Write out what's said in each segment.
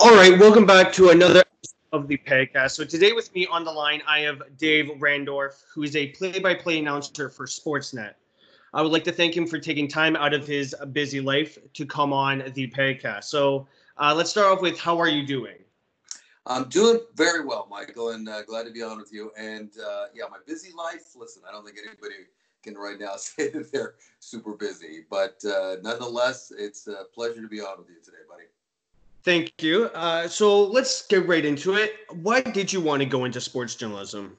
All right, welcome back to another of the podcast. So today with me on the line, I have Dave Randorf, who is a play-by-play announcer for Sportsnet. I would like to thank him for taking time out of his busy life to come on the podcast. So uh, let's start off with how are you doing? I'm doing very well, Michael, and uh, glad to be on with you. And uh, yeah, my busy life. Listen, I don't think anybody can right now say that they're super busy, but uh, nonetheless, it's a pleasure to be on with you today, buddy. Thank you. Uh, so let's get right into it. Why did you want to go into sports journalism?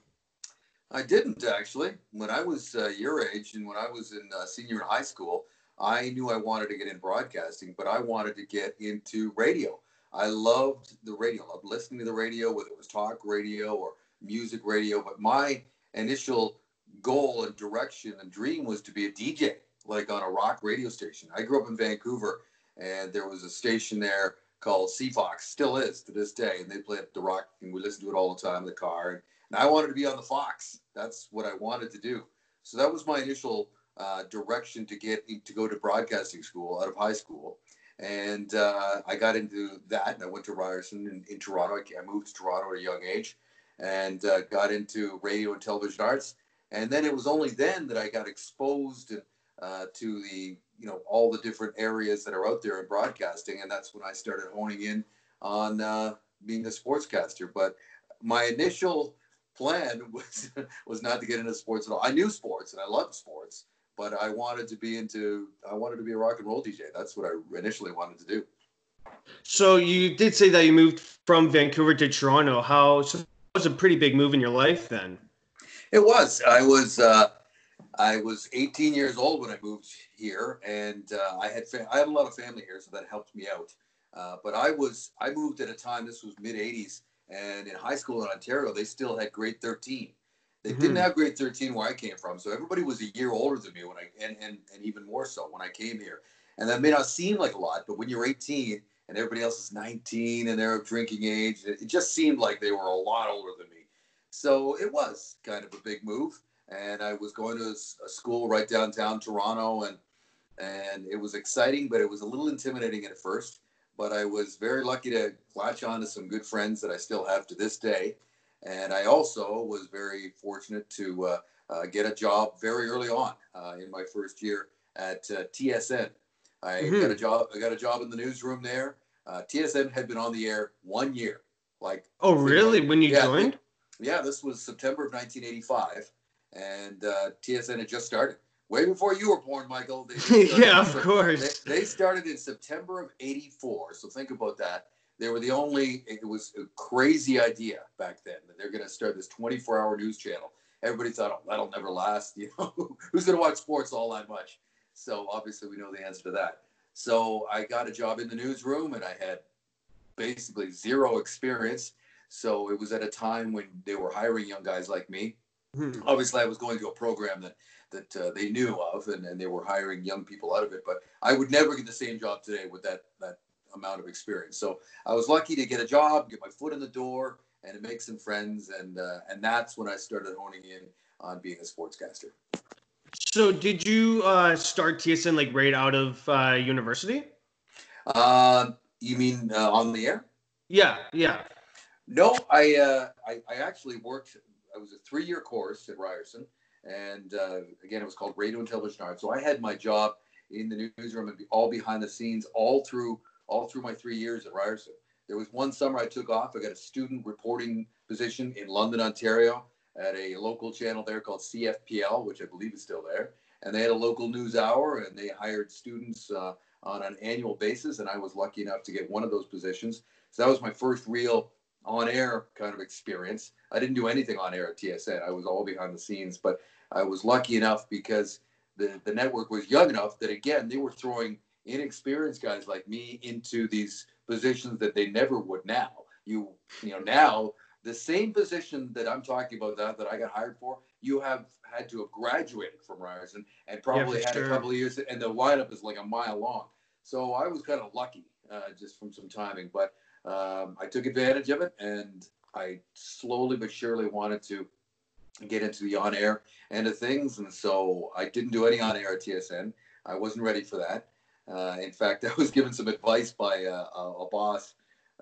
I didn't actually. When I was uh, your age and when I was in uh, senior in high school, I knew I wanted to get in broadcasting, but I wanted to get into radio. I loved the radio, I loved listening to the radio, whether it was talk radio or music radio. But my initial goal and direction and dream was to be a DJ, like on a rock radio station. I grew up in Vancouver, and there was a station there called CFOX, still is to this day, and they played the rock, and we listen to it all the time in the car. And, and I wanted to be on the Fox. That's what I wanted to do. So that was my initial uh, direction to get to go to broadcasting school out of high school. And uh, I got into that, and I went to Ryerson in, in Toronto. I moved to Toronto at a young age, and uh, got into radio and television arts. And then it was only then that I got exposed uh, to the you know all the different areas that are out there in broadcasting, and that's when I started honing in on uh, being a sportscaster. But my initial plan was was not to get into sports at all. I knew sports and I loved sports, but I wanted to be into I wanted to be a rock and roll DJ. That's what I initially wanted to do. So you did say that you moved from Vancouver to Toronto. How so that was a pretty big move in your life then. It was. I was uh, I was 18 years old when I moved here, and uh, I had fa- I had a lot of family here, so that helped me out. Uh, but I was I moved at a time. This was mid 80s, and in high school in Ontario, they still had grade 13. They mm-hmm. didn't have grade 13 where I came from, so everybody was a year older than me when I and, and and even more so when I came here. And that may not seem like a lot, but when you're 18 and everybody else is 19 and they're of drinking age, it, it just seemed like they were a lot older than me. So it was kind of a big move and I was going to a school right downtown Toronto, and and it was exciting, but it was a little intimidating at first. But I was very lucky to latch on to some good friends that I still have to this day, and I also was very fortunate to uh, uh, get a job very early on uh, in my first year at uh, TSN. I mm-hmm. got a job. I got a job in the newsroom there. Uh, TSN had been on the air one year. Like oh really? When you yeah, joined? Yeah, this was September of 1985 and uh, TSN had just started way before you were born, Michael. yeah, of course. They, they, started in September of '84. So think about that. They were the only. It was a crazy idea back then that they're going to start this 24-hour news channel. Everybody thought, "Oh, that'll never last." You know, who's going to watch sports all that much? So obviously, we know the answer to that. So I got a job in the newsroom, and I had basically zero experience. So it was at a time when they were hiring young guys like me Hmm. Obviously, I was going to a program that that uh, they knew of, and, and they were hiring young people out of it. But I would never get the same job today with that that amount of experience. So I was lucky to get a job, get my foot in the door, and to make some friends, and uh, and that's when I started honing in on being a sportscaster. So did you uh, start TSN like right out of uh, university? Uh, you mean uh, on the air? Yeah, yeah. No, I, uh, I I actually worked I was a three year course at Ryerson, and uh, again, it was called Radio and Television Arts. So I had my job in the newsroom and all behind the scenes all through all through my three years at Ryerson. There was one summer I took off. I got a student reporting position in London, Ontario, at a local channel there called CFPL, which I believe is still there. And they had a local news hour, and they hired students uh, on an annual basis. And I was lucky enough to get one of those positions. So that was my first real on air kind of experience. I didn't do anything on air at TSN. I was all behind the scenes, but I was lucky enough because the, the network was young enough that again they were throwing inexperienced guys like me into these positions that they never would now. You you know now the same position that I'm talking about that that I got hired for, you have had to have graduated from Ryerson and probably yeah, had sure. a couple of years, and the lineup is like a mile long. So I was kind of lucky uh, just from some timing, but um, I took advantage of it, and I slowly but surely wanted to get into the on-air end of things, and so I didn't do any on-air at TSN. I wasn't ready for that. Uh, in fact, I was given some advice by uh, a, a, boss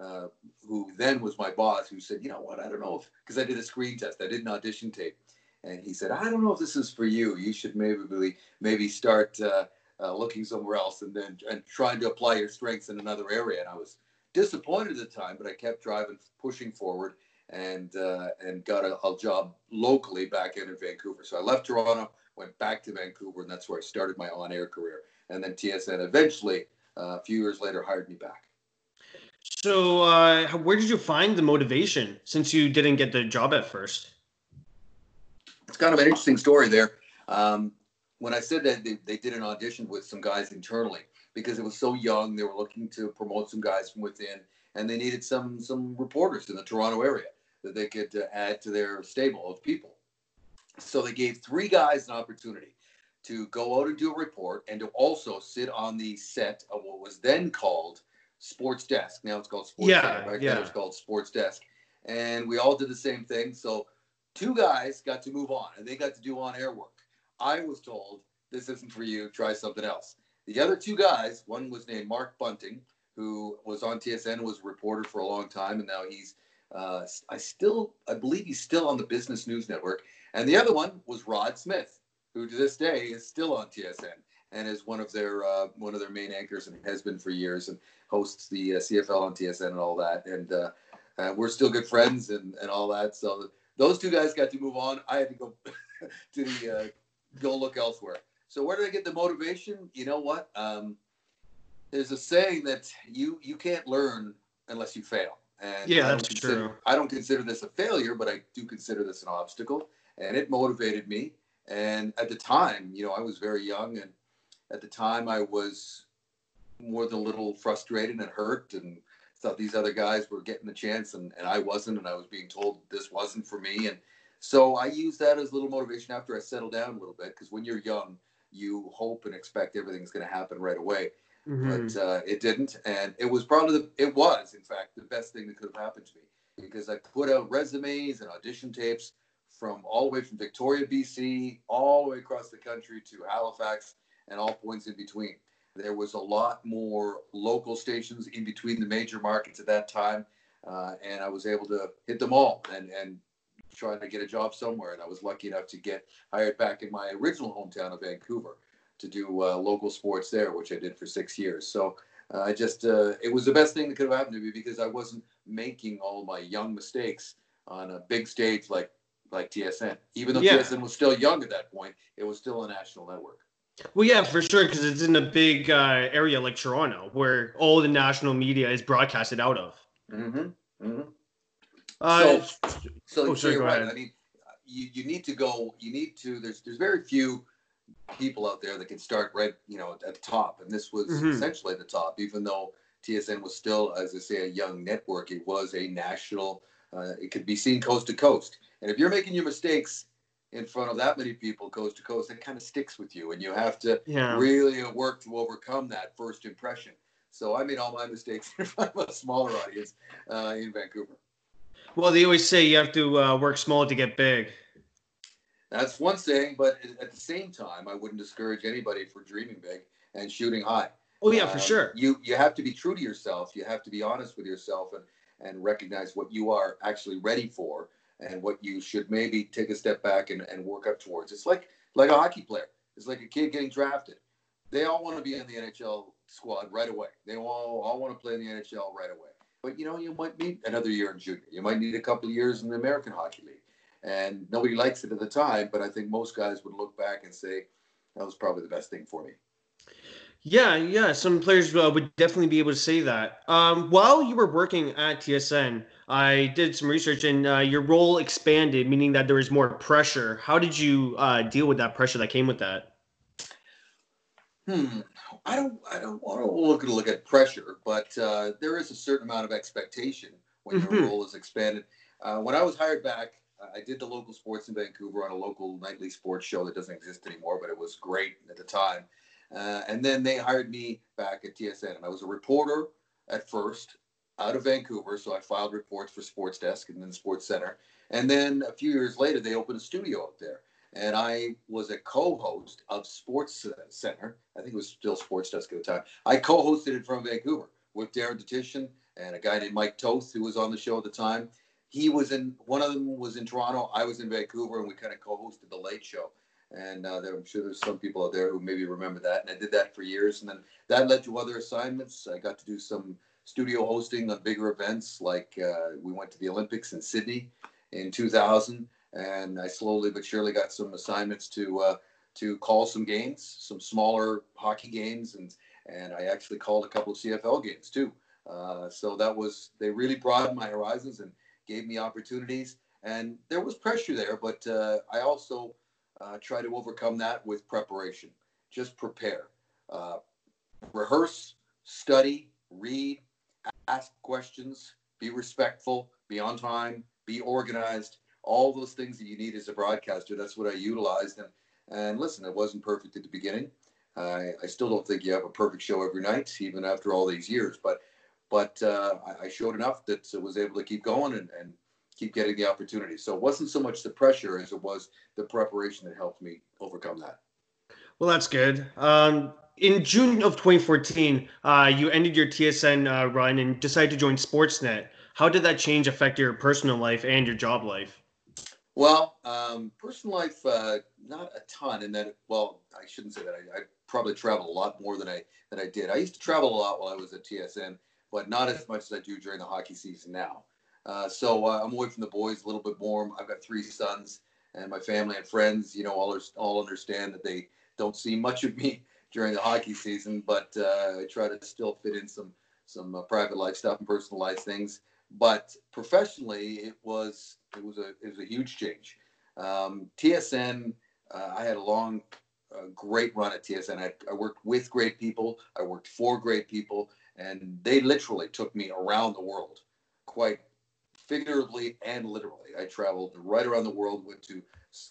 uh, who then was my boss, who said, "You know what? I don't know if because I did a screen test, I did an audition tape, and he said, I don't know if this is for you. You should maybe maybe start uh, uh, looking somewhere else and then and trying to apply your strengths in another area." And I was disappointed at the time, but I kept driving, pushing forward, and uh, and got a, a job locally back in Vancouver. So I left Toronto, went back to Vancouver, and that's where I started my on-air career and then TSN eventually, uh, a few years later, hired me back. So, uh, where did you find the motivation since you didn't get the job at first? It's kind of an interesting story there. Um, when I said that they, they did an audition with some guys internally because it was so young, they were looking to promote some guys from within, and they needed some some reporters in the Toronto area that they could uh, add to their stable of people. So they gave three guys an opportunity to go out and do a report and to also sit on the set of what was then called Sports Desk. Now it's called Sports yeah, Center. Back yeah. then it was called Sports Desk. And we all did the same thing. So two guys got to move on and they got to do on air work. I was told this isn't for you, try something else. The other two guys, one was named Mark Bunting, who was on TSN, was a reporter for a long time, and now he's uh, I still I believe he's still on the Business News Network. And the other one was Rod Smith, who to this day is still on TSN and is one of their uh, one of their main anchors and has been for years and hosts the uh, CFL on TSN and all that. And uh, uh, we're still good friends and, and all that. So those two guys got to move on. I had to go to the uh, go look elsewhere. So where did I get the motivation? You know what? Um, there's a saying that you you can't learn unless you fail. And yeah, that's consider, true. I don't consider this a failure, but I do consider this an obstacle, and it motivated me and at the time, you know, I was very young, and at the time, I was more than a little frustrated and hurt, and thought these other guys were getting the chance, and, and I wasn't, and I was being told this wasn't for me, and so I used that as a little motivation after I settled down a little bit, because when you're young, you hope and expect everything's going to happen right away. Mm-hmm. But uh, it didn't, and it was probably the, it was in fact the best thing that could have happened to me because I put out resumes and audition tapes from all the way from Victoria, BC, all the way across the country to Halifax and all points in between. There was a lot more local stations in between the major markets at that time, uh, and I was able to hit them all and and try to get a job somewhere. And I was lucky enough to get hired back in my original hometown of Vancouver to do uh, local sports there, which I did for six years. So uh, I just uh, it was the best thing that could have happened to me because I wasn't making all my young mistakes on a big stage like like TSN. Even though yeah. TSN was still young at that point, it was still a national network. Well, yeah, for sure, because it's in a big uh, area like Toronto, where all the national media is broadcasted out of. Mm-hmm. mm-hmm. Uh, so, so, oh, sorry, you're right. Ahead. I mean, you, you need to go. You need to. There's there's very few people out there that can start right, you know, at the top, and this was mm-hmm. essentially the top. Even though TSN was still, as I say, a young network, it was a national. Uh, it could be seen coast to coast. And if you're making your mistakes in front of that many people coast to coast, it kind of sticks with you, and you have to yeah. really work to overcome that first impression. So I made all my mistakes in front of a smaller audience uh, in Vancouver. Well, they always say you have to uh, work small to get big. That's one thing, but at the same time, I wouldn't discourage anybody for dreaming big and shooting high. Oh yeah, um, for sure. You you have to be true to yourself. You have to be honest with yourself and and recognize what you are actually ready for and what you should maybe take a step back and, and work up towards. It's like like a hockey player. It's like a kid getting drafted. They all want to be in the NHL squad right away. They all, all want to play in the NHL right away. But you know, you might need another year in junior. You might need a couple of years in the American Hockey League. And nobody likes it at the time, but I think most guys would look back and say that was probably the best thing for me. Yeah, yeah. Some players uh, would definitely be able to say that. Um, while you were working at TSN, I did some research, and uh, your role expanded, meaning that there was more pressure. How did you uh, deal with that pressure that came with that? Hmm. I don't. I don't want to look at look at pressure, but uh, there is a certain amount of expectation when mm-hmm. your role is expanded. Uh, when I was hired back, I did the local sports in Vancouver on a local nightly sports show that doesn't exist anymore, but it was great at the time. Uh, and then they hired me back at TSN, and I was a reporter at first out of Vancouver. So I filed reports for Sports Desk and then Sports Center. And then a few years later, they opened a studio up there. And I was a co-host of Sports Center. I think it was still Sports Desk at the time. I co-hosted it from Vancouver with Darren Dutchyshen and a guy named Mike Toth who was on the show at the time. He was in one of them was in Toronto. I was in Vancouver, and we kind of co-hosted the Late Show. And uh, there, I'm sure there's some people out there who maybe remember that. And I did that for years, and then that led to other assignments. I got to do some studio hosting on bigger events, like uh, we went to the Olympics in Sydney in 2000 and I slowly but surely got some assignments to uh, to call some games, some smaller hockey games, and and I actually called a couple of CFL games too. Uh, so that was they really broadened my horizons and gave me opportunities. And there was pressure there, but uh, I also uh, try to overcome that with preparation. Just prepare, uh, rehearse, study, read, ask questions, be respectful, be on time, be organized, all those things that you need as a broadcaster. That's what I utilized. And, and listen, it wasn't perfect at the beginning. I, I still don't think you have a perfect show every night, even after all these years. But but uh, I, showed enough that I was able to keep going and, and keep getting the opportunity. So it wasn't so much the pressure as it was the preparation that helped me overcome that. Well, that's good. Um, in June of 2014, uh, you ended your TSN uh, run and decided to join Sportsnet. How did that change affect your personal life and your job life? Well, um, personal life, uh, not a ton. And then, well, I shouldn't say that. I, I probably traveled a lot more than I than I did. I used to travel a lot while I was at TSN, but not as much as I do during the hockey season now. Uh, so uh, I'm away from the boys a little bit more. I've got three sons, and my family and friends, you know, all all understand that they don't see much of me during the hockey season, but uh, I try to still fit in some some uh, private life stuff and personal life things. But professionally, it was it was a it was a huge change. Um, TSN, uh, I had a long, uh, great run at TSN. I, I, worked with great people. I worked for great people, and they literally took me around the world, quite figuratively and literally. I traveled right around the world, went to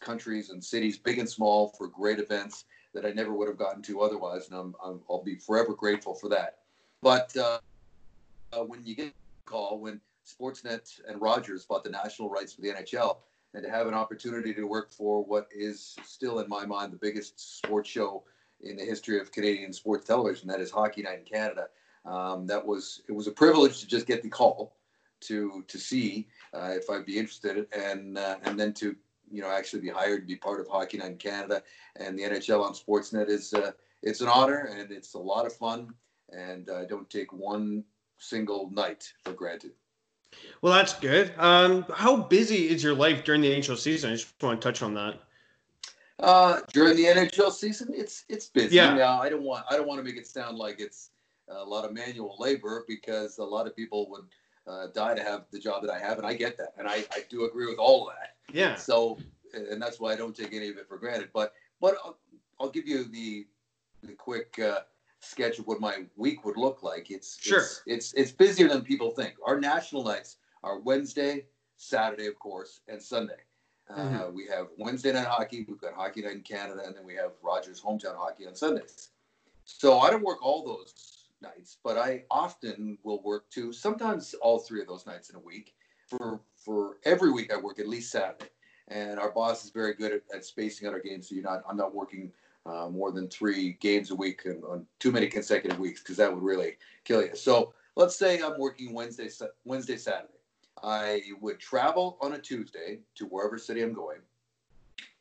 countries and cities, big and small, for great events that I never would have gotten to otherwise, and I'm, i will be forever grateful for that. But uh, uh when you get a call, when Sportsnet and Rogers bought the national rights for the NHL, and to have an opportunity to work for what is still, in my mind, the biggest sports show in the history of Canadian sports television, that is Hockey Night in Canada. Um, that was it was a privilege to just get the call to to see uh, if I'd be interested, and uh, and then to you know actually be hired to be part of Hockey Night in Canada and the NHL on Sportsnet is uh, it's an honor and it's a lot of fun, and I don't take one single night for granted. Well, that's good. Um, how busy is your life during the NHL season? I just want to touch on that. Uh, during the NHL season, it's it's busy. Yeah. Now, I don't want I don't want to make it sound like it's a lot of manual labor because a lot of people would uh, die to have the job that I have, and I get that, and I, I do agree with all of that. Yeah. So, and that's why I don't take any of it for granted. But but I'll, I'll give you the the quick uh, sketch of what my week would look like. It's sure. It's, it's it's busier than people think. Our national nights are Wednesday, Saturday, of course, and Sunday. Uh, mm-hmm. Uh, we have Wednesday night hockey. We've got hockey night in Canada, and then we have Rogers hometown hockey on Sundays. So I don't work all those nights, but I often will work two, sometimes all three of those nights in a week. For for every week, I work at least Saturday, and our boss is very good at, at spacing out our games. So you're not, I'm not working uh, more than three games a week and on too many consecutive weeks because that would really kill you. So let's say I'm working Wednesday, Wednesday, Saturday. I would travel on a Tuesday to wherever city I'm going.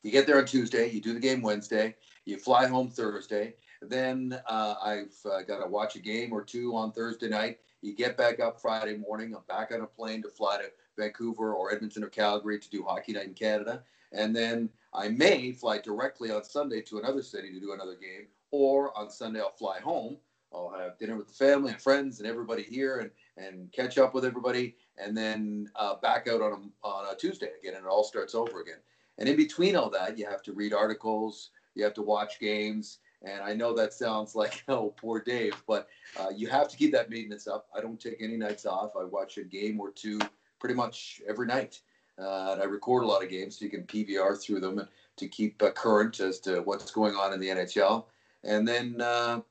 You get there on Tuesday, you do the game Wednesday, you fly home Thursday. Then uh, I've uh, got to watch a game or two on Thursday night. You get back up Friday morning. I'm back on a plane to fly to Vancouver or Edmonton or Calgary to do Hockey Night in Canada. And then I may fly directly on Sunday to another city to do another game, or on Sunday I'll fly home. I'll have dinner with the family and friends and everybody here and, and catch up with everybody, and then uh, back out on a, on a Tuesday again, and it all starts over again. And in between all that, you have to read articles, you have to watch games, and I know that sounds like, oh, poor Dave, but uh, you have to keep that maintenance up. I don't take any nights off. I watch a game or two pretty much every night. Uh, and I record a lot of games so you can PVR through them and to keep uh, current as to what's going on in the NHL. And then uh,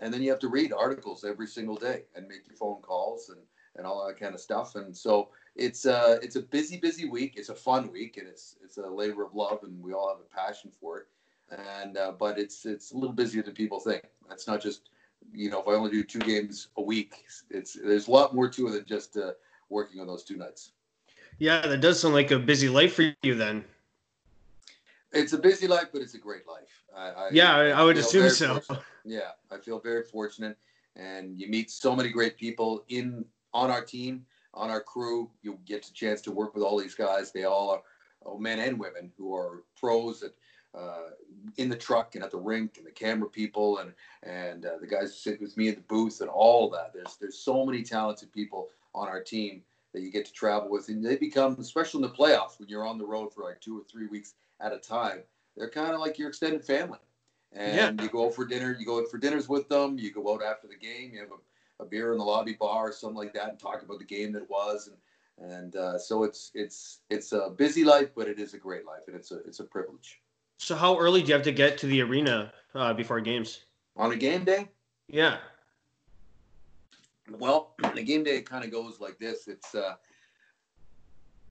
and then you have to read articles every single day and make your phone calls and and all that kind of stuff. And so it's uh it's a busy, busy week. It's a fun week, and it's it's a labor of love, and we all have a passion for it. And uh, but it's it's a little busier than people think. It's not just you know if I only do two games a week, it's there's a lot more to it than just uh, working on those two nights. Yeah, that does sound like a busy life for you then. It's a busy life, but it's a great life. I, I yeah, I, I would assume so. Fortunate. Yeah, I feel very fortunate, and you meet so many great people in on our team, on our crew. You get a chance to work with all these guys. They all are oh, men and women who are pros at uh, in the truck and at the rink and the camera people and and uh, the guys who sit with me in the booth and all that. There's there's so many talented people on our team that you get to travel with, and they become, especially in the playoffs, when you're on the road for like two or three weeks at a time. They're kind of like your extended family, and yeah. you go for dinner. You go out for dinners with them. You go out after the game. You have a, a beer in the lobby bar or something like that, and talk about the game that was. And and uh, so it's it's it's a busy life, but it is a great life, and it's a it's a privilege. So how early do you have to get to the arena uh, before games? On a game day? Yeah. Well, the game day kind of goes like this. It's uh,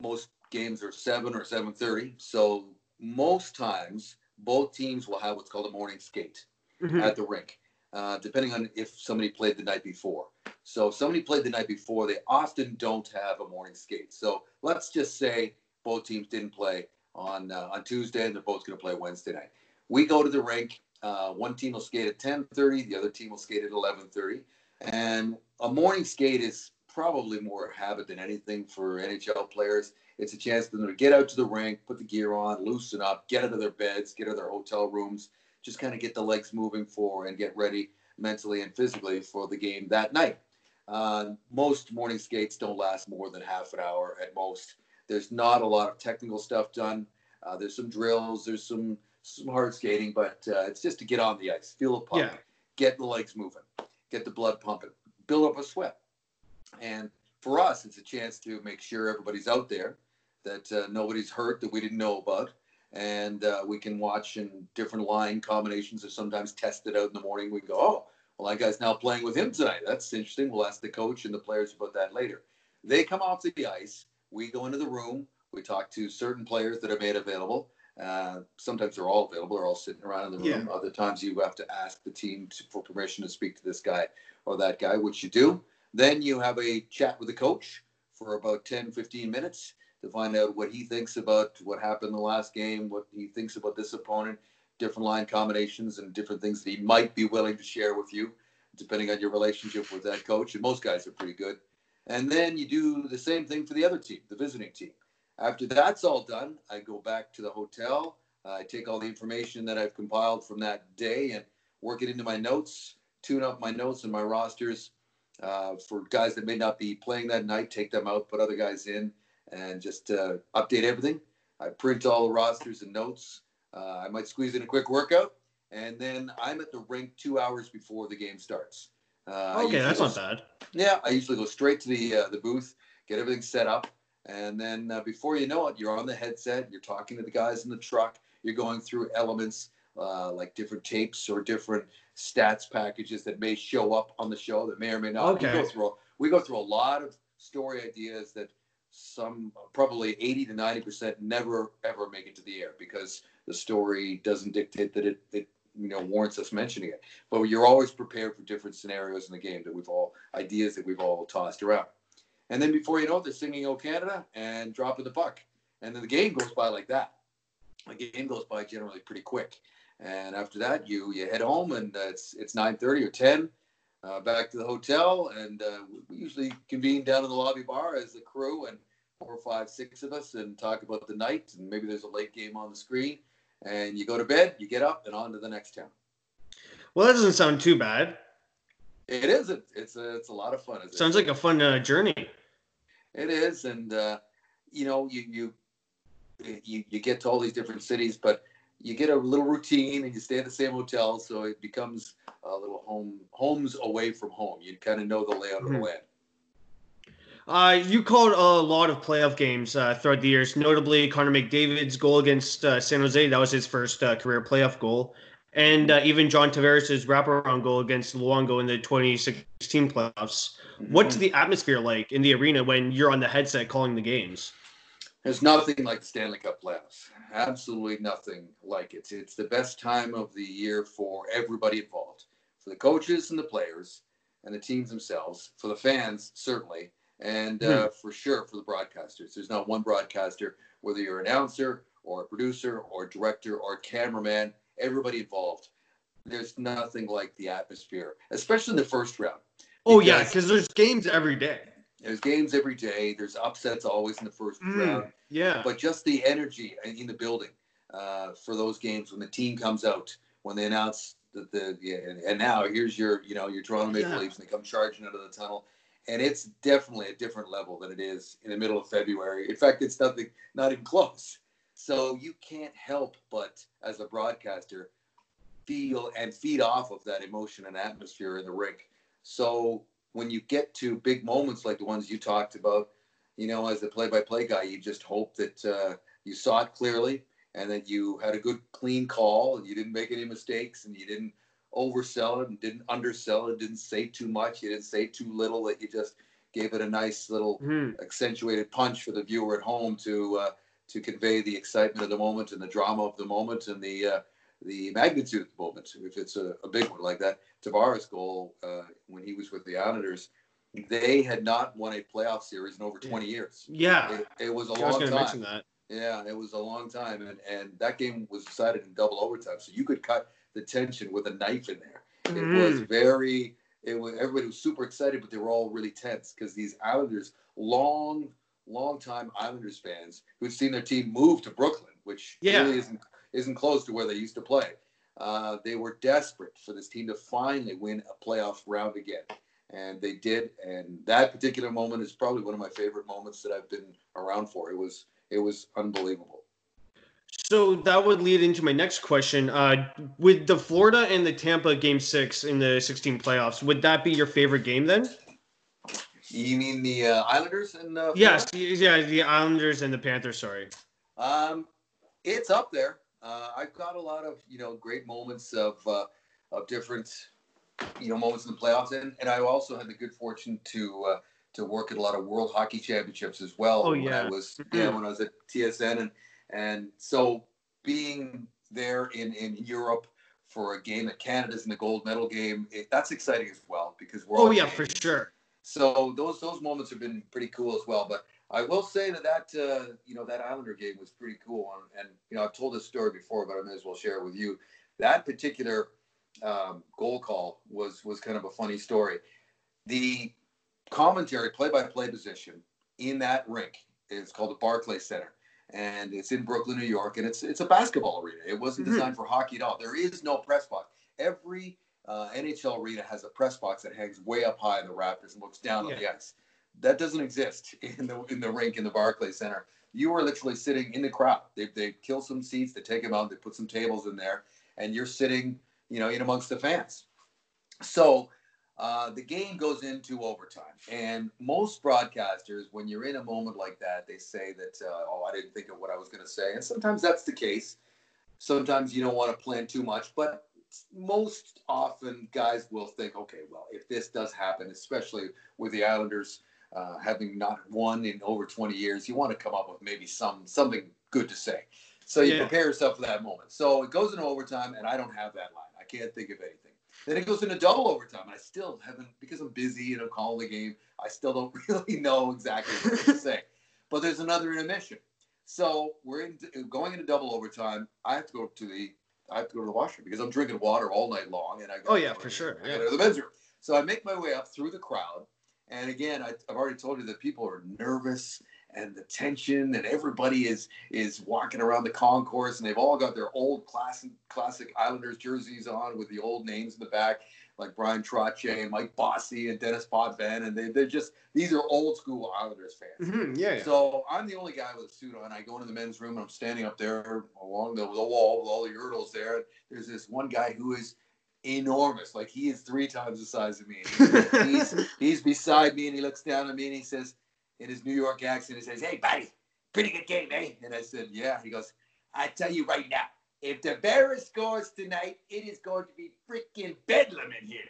most games are seven or seven thirty. So most times, both teams will have what's called a morning skate mm-hmm. at the rink, uh, depending on if somebody played the night before. So if somebody played the night before, they often don't have a morning skate. So let's just say both teams didn't play on uh, on Tuesday, and they're both going to play Wednesday night. We go to the rink. Uh, one team will skate at 10:30, the other team will skate at 11:30, and a morning skate is probably more a habit than anything for NHL players. It's a chance for them to get out to the rink, put the gear on, loosen up, get out of their beds, get out of their hotel rooms, just kind of get the legs moving for and get ready mentally and physically for the game that night. Uh, most morning skates don't last more than half an hour at most. There's not a lot of technical stuff done. Uh, there's some drills, there's some some hard skating, but uh, it's just to get on the ice, feel a pump, yeah. get the legs moving, get the blood pumping, build up a sweat. And for us, it's a chance to make sure everybody's out there, that uh, nobody's hurt that we didn't know about. And uh, we can watch in different line combinations or sometimes test it out in the morning. We go, oh, well, that guy's now playing with him tonight. That's interesting. We'll ask the coach and the players about that later. They come off the ice. We go into the room. We talk to certain players that are made available. Uh, sometimes they're all available. They're all sitting around in the room. Yeah. Other times you have to ask the team to, for permission to speak to this guy or that guy, which you do. Then you have a chat with the coach for about 10, 15 minutes to find out what he thinks about what happened in the last game, what he thinks about this opponent, different line combinations, and different things that he might be willing to share with you, depending on your relationship with that coach. And most guys are pretty good. And then you do the same thing for the other team, the visiting team. After that's all done, I go back to the hotel. I take all the information that I've compiled from that day and work it into my notes, tune up my notes and my rosters uh, for guys that may not be playing that night, take them out, put other guys in, and just uh, update everything. I print all the rosters and notes. Uh, I might squeeze in a quick workout, and then I'm at the rink two hours before the game starts. Uh, okay, that's go, not bad. Yeah, I usually go straight to the uh, the booth, get everything set up, and then uh, before you know it, you're on the headset. You're talking to the guys in the truck. You're going through elements uh, like different tapes or different stats packages that may show up on the show that may or may not. Okay. We go through we go through a lot of story ideas that some probably 80 to 90 percent never ever make it to the air because the story doesn't dictate that it, it you know warrants us mentioning it. But you're always prepared for different scenarios in the game that we've all ideas that we've all tossed around. And then before you know it, they're singing "O Canada" and dropping the puck, and then the game goes by like that. The game goes by generally pretty quick. And after that, you you head home, and uh, it's it's 9:30 or 10. Uh, back to the hotel, and uh, we usually convene down in the lobby bar as a crew, and four, five, six of us, and talk about the night. And maybe there's a late game on the screen, and you go to bed, you get up, and on to the next town. Well, that doesn't sound too bad. It is. It's a, it's a lot of fun. Sounds it? Sounds like a fun uh, journey. It is, and uh, you know, you you you you get to all these different cities, but you get a little routine and you stay at the same hotel, so it becomes a little home homes away from home. You kind of know the layout mm-hmm. of the mm-hmm. land. Uh, you called a lot of playoff games uh, throughout the years, notably Connor McDavid's goal against uh, San Jose. That was his first uh, career playoff goal. And uh, even John Tavares' wraparound goal against Luongo in the 2016 playoffs. Mm-hmm. What's the atmosphere like in the arena when you're on the headset calling the games? There's nothing like the Stanley Cup playoffs. Absolutely nothing like it. It's the best time of the year for everybody involved, for the coaches and the players, and the teams themselves, for the fans certainly, and uh, hmm. for sure for the broadcasters. There's not one broadcaster, whether you're an announcer or a producer or a director or a cameraman, everybody involved. There's nothing like the atmosphere, especially in the first round. Oh yeah, because there's games every day. There's games every day. There's upsets always in the first mm, round. Yeah. But just the energy in the building uh, for those games when the team comes out, when they announce that the yeah, and now here's your you know your Toronto Maple yeah. Leafs and they come charging out of the tunnel, and it's definitely a different level than it is in the middle of February. In fact, it's nothing, not even close. So you can't help but, as a broadcaster, feel and feed off of that emotion and atmosphere in the rink. So when you get to big moments like the ones you talked about, you know, as the play-by-play guy, you just hope that uh, you saw it clearly and that you had a good, clean call and you didn't make any mistakes and you didn't oversell it and didn't undersell it, didn't say too much, you didn't say too little, that you just gave it a nice little mm. accentuated punch for the viewer at home to uh, to convey the excitement of the moment and the drama of the moment and the uh, the magnitude of the moment. If it's a, a big one like that, Tavares' goal uh, when he was with the Islanders, they had not won a playoff series in over 20 years. Yeah, it, it was a I long was time. Yeah, it was a long time, and and that game was decided in double overtime. So you could cut the tension with a knife in there. Mm. It was very. It was everybody was super excited, but they were all really tense because these Islanders, long, long time Islanders fans who'd seen their team move to Brooklyn, which yeah. really isn't isn't close to where they used to play. Uh, they were desperate for this team to finally win a playoff round again. And they did. And that particular moment is probably one of my favorite moments that I've been around for. It was it was unbelievable. So that would lead into my next question. Uh, with the Florida and the Tampa game six in the 16 playoffs, would that be your favorite game then? You mean the uh, Islanders and uh, yes, yeah, the Islanders and the Panthers. Sorry. Um, it's up there. Uh, I've got a lot of you know great moments of uh, of different you know moments in the playoffs, and, and I also had the good fortune to uh, to work at a lot of World Hockey Championships as well. Oh yeah, when I was yeah when I was at TSN, and and so being there in in Europe for a game that Canada's in the gold medal game, it, that's exciting as well because we're oh yeah for sure. So those those moments have been pretty cool as well, but I will say that that uh, you know that Islander game was pretty cool, and, and, you know I've told this story before, but I may as well share it with you. That particular um, goal call was was kind of a funny story. The commentary, play-by-play position in that rink is called the Barclays Center, and it's in Brooklyn, New York, and it's it's a basketball arena. It wasn't mm-hmm. designed for hockey at all. There is no press box. Every uh, NHL arena has a press box that hangs way up high in the rafters and looks down yeah. on the ice. That doesn't exist in the in the rink in the Barclays Center. You are literally sitting in the crowd. They they kill some seats, they take them out, they put some tables in there, and you're sitting, you know, in amongst the fans. So uh, the game goes into overtime, and most broadcasters, when you're in a moment like that, they say that, uh, "Oh, I didn't think of what I was going to say," and sometimes that's the case. Sometimes you don't want to plan too much, but most often guys will think, "Okay, well, if this does happen, especially with the Islanders uh, having not won in over 20 years, you want to come up with maybe some something good to say. So you yeah. prepare yourself for that moment. So it goes into overtime, and I don't have that line. I can't think of anything. Then it goes into double overtime, and I still haven't because I'm busy and I'm calling the game. I still don't really know exactly what to say. But there's another intermission. So we're in, going into double overtime. I have to go to the I have to go to the washroom because I'm drinking water all night long, and I go. Oh yeah, for sure. I yeah. go to the men's room. So I make my way up through the crowd, and again, I, have already told you that people are nervous and the tension and everybody is is walking around the concourse and they've all got their old classic classic Islanders jerseys on with the old names in the back like Bryan Trottier and Mike Bossy and Dennis Potvin and they, they're just these are old school Islanders fans. Mm-hmm, yeah, yeah, So I'm the only guy with a suit on. I go into the men's room and I'm standing up there along the, the wall with all the urinals there. And There's this one guy who is enormous. Like he is three times the size of me. he's, he's beside me and he looks down at me and he says, in his New York accent, he says, Hey, buddy, pretty good game, eh? And I said, Yeah. He goes, I tell you right now, if Tavares scores tonight, it is going to be freaking bedlam in here.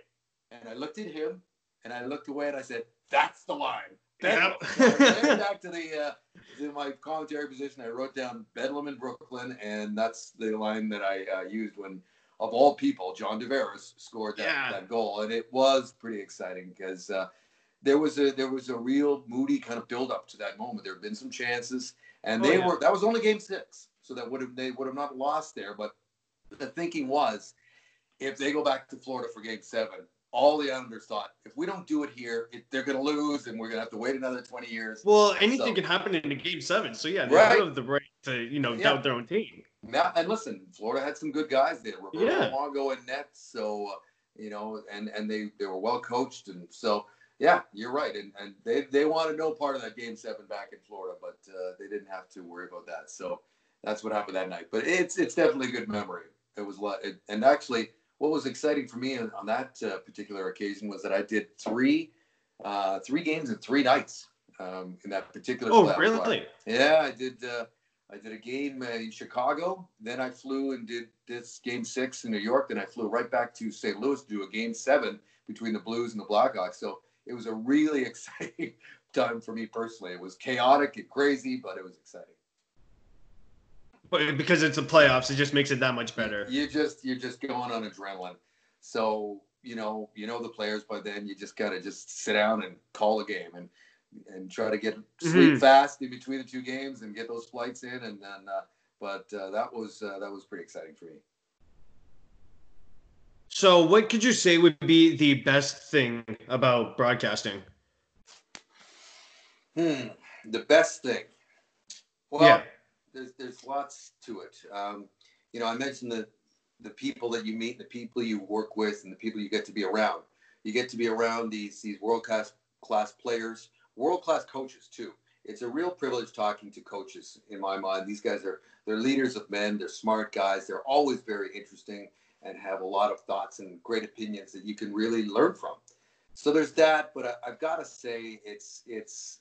And I looked at him and I looked away and I said, that's the line. Bedlam. Yep. So back to the uh, to my commentary position. I wrote down Bedlam in Brooklyn, and that's the line that I uh, used when, of all people, John Tavares scored that, Yeah. that goal, and it was pretty exciting because uh, there was a there was a real moody kind of build up to that moment. There had been some chances, and Oh, they yeah. were that was only game six, so that would have they would have not lost there. But the thinking was, if they go back to Florida for game seven, all the Islanders thought if we don't do it here, it, they're going to lose, and we're going to have to wait another twenty years. Well, anything So- can happen in a game seven. So yeah, they Right. have the right to you know Yeah. doubt their own team. Now, and listen, Florida had some good guys there. Roberto Yeah. Luongo and net, so uh, you know, and and they they were well coached, and so yeah, you're right, and and they they wanted no part of that game seven back in Florida, but uh, they didn't have to worry about that. So that's what happened that night. But it's it's definitely a good memory. It was a lot, it, and actually, what was exciting for me on, on that uh, particular occasion was that I did three uh, three games in three nights um, in that particular. Oh, really? Yeah, I did. Uh, I did a game uh, in Chicago. Then I flew and did this game six in New York. Then I flew right back to St. Louis to do a game seven between the Blues and the Blackhawks. So it was a really exciting time for me personally. It was chaotic and crazy, but it was exciting. But because it's the playoffs, it just makes it that much better. You just you're just going on adrenaline. So you know you know the players by then. You just gotta just sit down and call a game and and try to get sleep Mhm. fast in between the two games and get those flights in and then. Uh, but uh, that was uh, that was pretty exciting for me. So, what could you say would be the best thing about broadcasting? Hmm. The best thing. Well, Yeah. There's there's lots to it. Um, you know, I mentioned the the people that you meet, the people you work with, and the people you get to be around. You get to be around these these world class class players, world class coaches too. It's a real privilege talking to coaches. In my mind, these guys are they're leaders of men. They're smart guys. They're always very interesting and have a lot of thoughts and great opinions that you can really learn from. So there's that, but I, I've got to say it's it's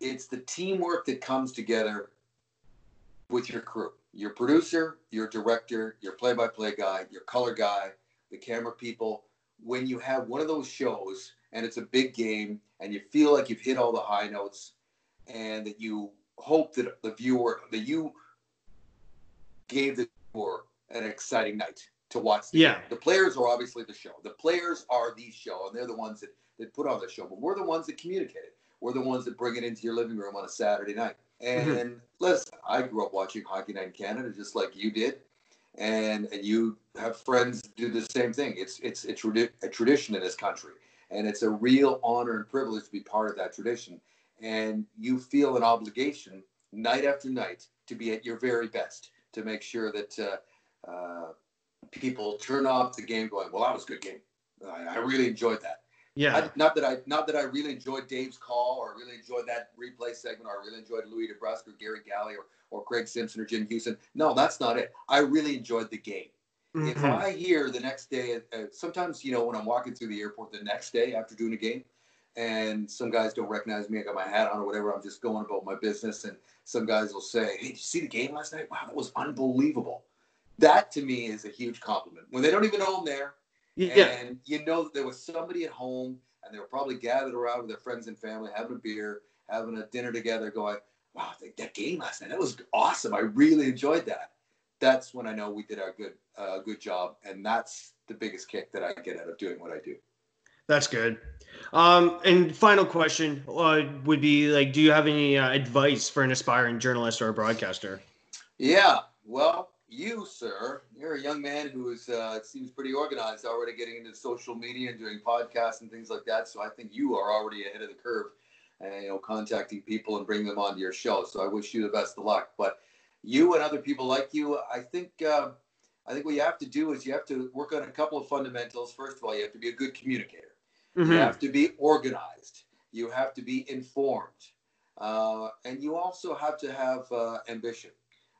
it's the teamwork that comes together with your crew your producer your director your play-by-play guy your color guy the camera people when you have one of those shows and it's a big game and you feel like you've hit all the high notes and that you hope that the viewer that you gave the viewer an exciting night to watch the Yeah. game. the players are obviously the show the players are the show and they're the ones that, that put on the show but we're the ones that communicate it we're the ones that bring it into your living room on a Saturday night. And listen, I grew up watching Hockey Night in Canada just like you did, and and you have friends do the same thing. It's it's a, tradi- a tradition in this country, and it's a real honor and privilege to be part of that tradition. And you feel an obligation night after night to be at your very best to make sure that uh, uh, people turn off the game going, "Well, that was a good game. I, I really enjoyed that." Yeah. I, not that I not that I really enjoyed Dave's call or really enjoyed that replay segment or I really enjoyed Louie DeBrusk or Gary Galley or, or Craig Simpson or Jim Houston. No, that's not it. I really enjoyed the game. If Mhm. I hear the next day, uh, sometimes you know when I'm walking through the airport the next day after doing a game, and some guys don't recognize me, I got my hat on or whatever. I'm just going about my business, and some guys will say, "Hey, did you see the game last night? Wow, that was unbelievable." That to me is a huge compliment when they don't even know I'm there yeah. and you know that there was somebody at home and they were probably gathered around with their friends and family having a beer having a dinner together going wow that, that game last night that was awesome i really enjoyed that that's when i know we did our good uh, good job and that's the biggest kick that i get out of doing what i do That's good. Um, and final question uh, would be like, do you have any uh, advice for an aspiring journalist or a broadcaster? yeah well you sir you're a young man who's uh, seems pretty organized already getting into social media and doing podcasts and things like that so i think you are already ahead of the curve and you know contacting people and bringing them onto your show so i wish you the best of luck but you and other people like you i think uh, i think what you have to do is you have to work on a couple of fundamentals first of all you have to be a good communicator Mhm. you have to be organized. You have to be informed. Uh, and you also have to have uh, ambition.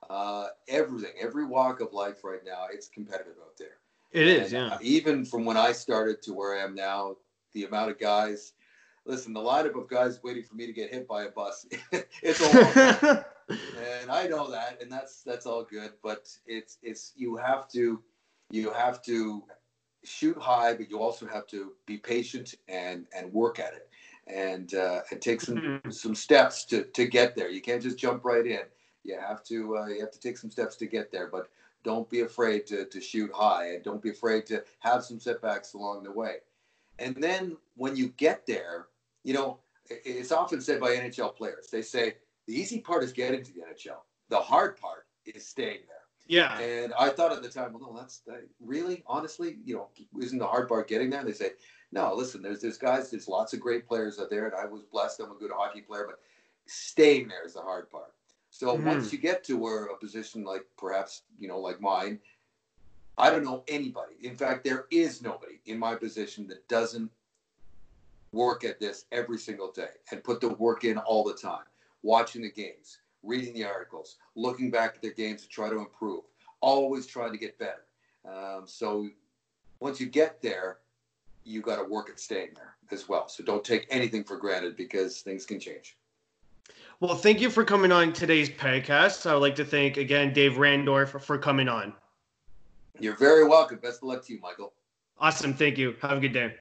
Uh, everything, every walk of life right now, it's competitive out there. It is, And, yeah. uh, even from when I started to where I am now, the amount of guys, listen, the lineup of guys waiting for me to get hit by a bus, it's a long and I know that, and that's that's all good. But it's it's you have to you have to shoot high, but you also have to be patient and and work at it, and uh, and take some mm-hmm. some steps to to get there. You can't just jump right in. You have to uh, you have to take some steps to get there. But don't be afraid to to shoot high, and don't be afraid to have some setbacks along the way. And then when you get there, you know it's often said by NHL players. They say the easy part is getting to the NHL. The hard part is staying there. Yeah. And I thought at the time, well, no, that's that, really, honestly, you know, isn't the hard part getting there? And they say, no, listen, there's there's guys, there's lots of great players out there, and I was blessed. I'm a good hockey player, but staying there is the hard part. So mm-hmm. once you get to where a position like perhaps you know like mine, I don't know anybody. In fact, there is nobody in my position that doesn't work at this every single day and put the work in all the time, watching the games, reading the articles, looking back at their games to try to improve, always trying to get better. Um, so once you get there, you got to work at staying there as well. So don't take anything for granted because things can change. Well, thank you for coming on today's podcast. I would like to thank again Dave Randorf for coming on. You're very welcome. Best of luck to you, Michael. Awesome. Thank you. Have a good day.